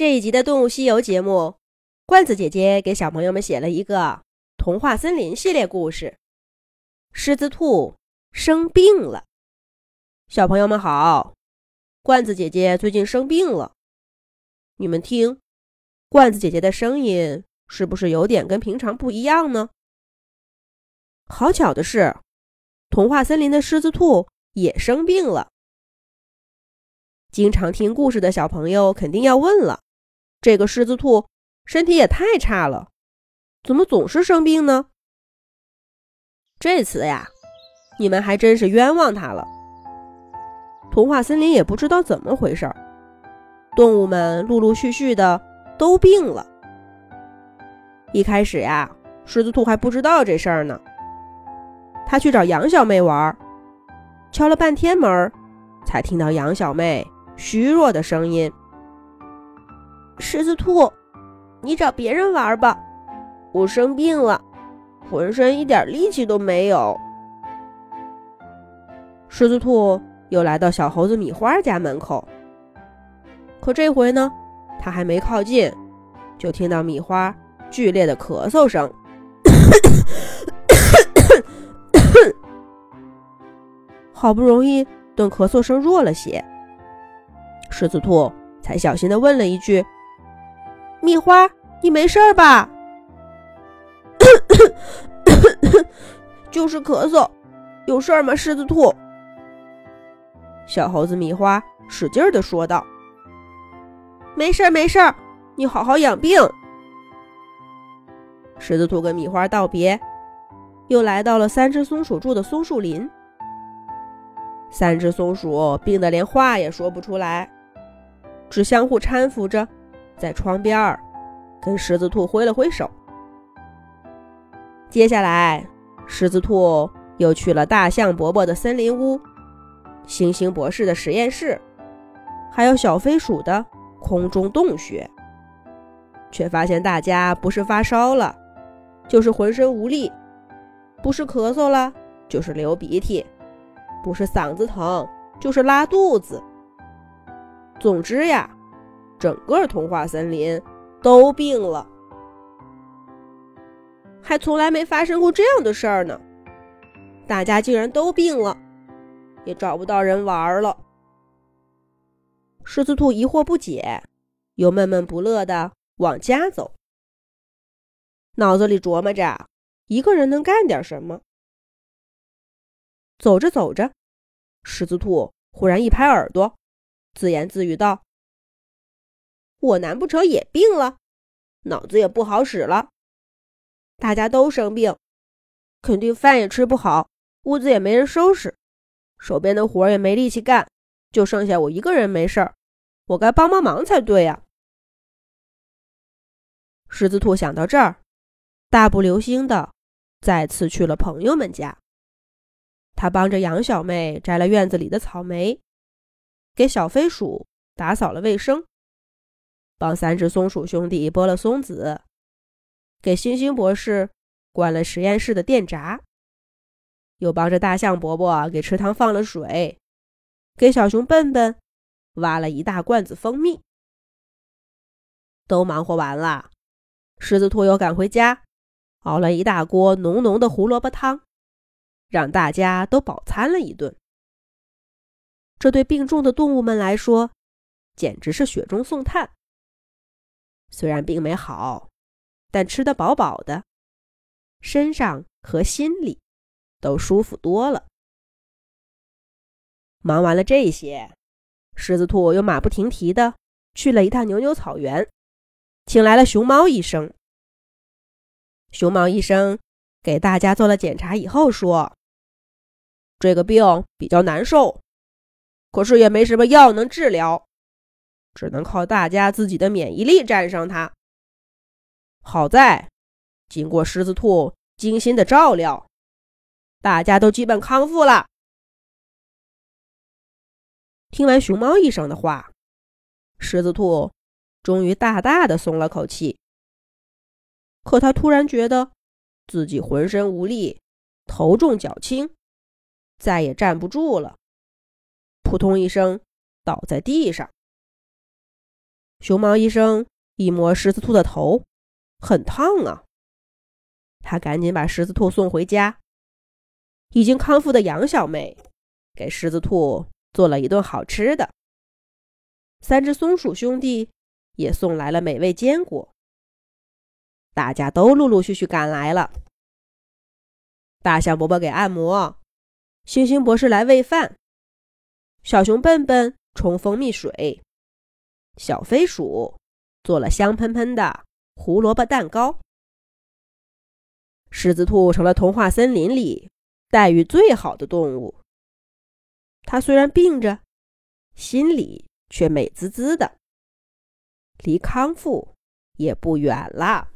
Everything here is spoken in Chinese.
这一集的《动物西游》节目，罐子姐姐给小朋友们写了一个童话森林系列故事。狮子兔生病了，小朋友们好，罐子姐姐最近生病了。你们听，罐子姐姐的声音是不是有点跟平常不一样呢？好巧的是，童话森林的狮子兔也生病了。经常听故事的小朋友肯定要问了。这个狮子兔身体也太差了，怎么总是生病呢？这次呀，你们还真是冤枉他了。童话森林也不知道怎么回事儿，动物们陆陆续续的都病了。一开始呀，狮子兔还不知道这事儿呢。他去找杨小妹玩，敲了半天门，才听到杨小妹虚弱的声音。狮子兔，你找别人玩吧，我生病了，浑身一点力气都没有。狮子兔又来到小猴子米花家门口，可这回呢，他还没靠近，就听到米花剧烈的咳嗽声。好不容易等咳嗽声弱了些，狮子兔才小心的问了一句。米花，你没事吧？就是咳嗽，有事儿吗？狮子兔。小猴子米花使劲的说道：“没事儿没事儿你好好养病。”狮子兔跟米花道别，又来到了三只松鼠住的松树林。三只松鼠病得连话也说不出来，只相互搀扶着。在窗边儿，跟狮子兔挥了挥手。接下来，狮子兔又去了大象伯伯的森林屋、星星博士的实验室，还有小飞鼠的空中洞穴，却发现大家不是发烧了，就是浑身无力；不是咳嗽了，就是流鼻涕；不是嗓子疼，就是拉肚子。总之呀。整个童话森林都病了，还从来没发生过这样的事儿呢。大家竟然都病了，也找不到人玩了。狮子兔疑惑不解，又闷闷不乐的往家走，脑子里琢磨着一个人能干点什么。走着走着，狮子兔忽然一拍耳朵，自言自语道。我难不成也病了？脑子也不好使了。大家都生病，肯定饭也吃不好，屋子也没人收拾，手边的活也没力气干，就剩下我一个人没事儿。我该帮帮忙才对呀！狮子兔想到这儿，大步流星的再次去了朋友们家。他帮着杨小妹摘了院子里的草莓，给小飞鼠打扫了卫生。帮三只松鼠兄弟剥了松子，给星星博士关了实验室的电闸，又帮着大象伯伯给池塘放了水，给小熊笨笨挖了一大罐子蜂蜜。都忙活完了，狮子兔又赶回家，熬了一大锅浓浓的胡萝卜汤，让大家都饱餐了一顿。这对病重的动物们来说，简直是雪中送炭。虽然病没好，但吃得饱饱的，身上和心里都舒服多了。忙完了这些，狮子兔又马不停蹄的去了一趟牛牛草原，请来了熊猫医生。熊猫医生给大家做了检查以后说：“这个病比较难受，可是也没什么药能治疗。”只能靠大家自己的免疫力战胜它。好在，经过狮子兔精心的照料，大家都基本康复了。听完熊猫医生的话，狮子兔终于大大的松了口气。可他突然觉得自己浑身无力，头重脚轻，再也站不住了，扑通一声倒在地上。熊猫医生一摸狮子兔的头，很烫啊。他赶紧把狮子兔送回家。已经康复的杨小妹给狮子兔做了一顿好吃的。三只松鼠兄弟也送来了美味坚果。大家都陆陆续续赶来了。大象伯伯给按摩，星星博士来喂饭，小熊笨笨冲蜂蜜水，小飞鼠做了香喷喷的胡萝卜蛋糕。狮子兔成了童话森林里待遇最好的动物。它虽然病着，心里却美滋滋的，离康复也不远了。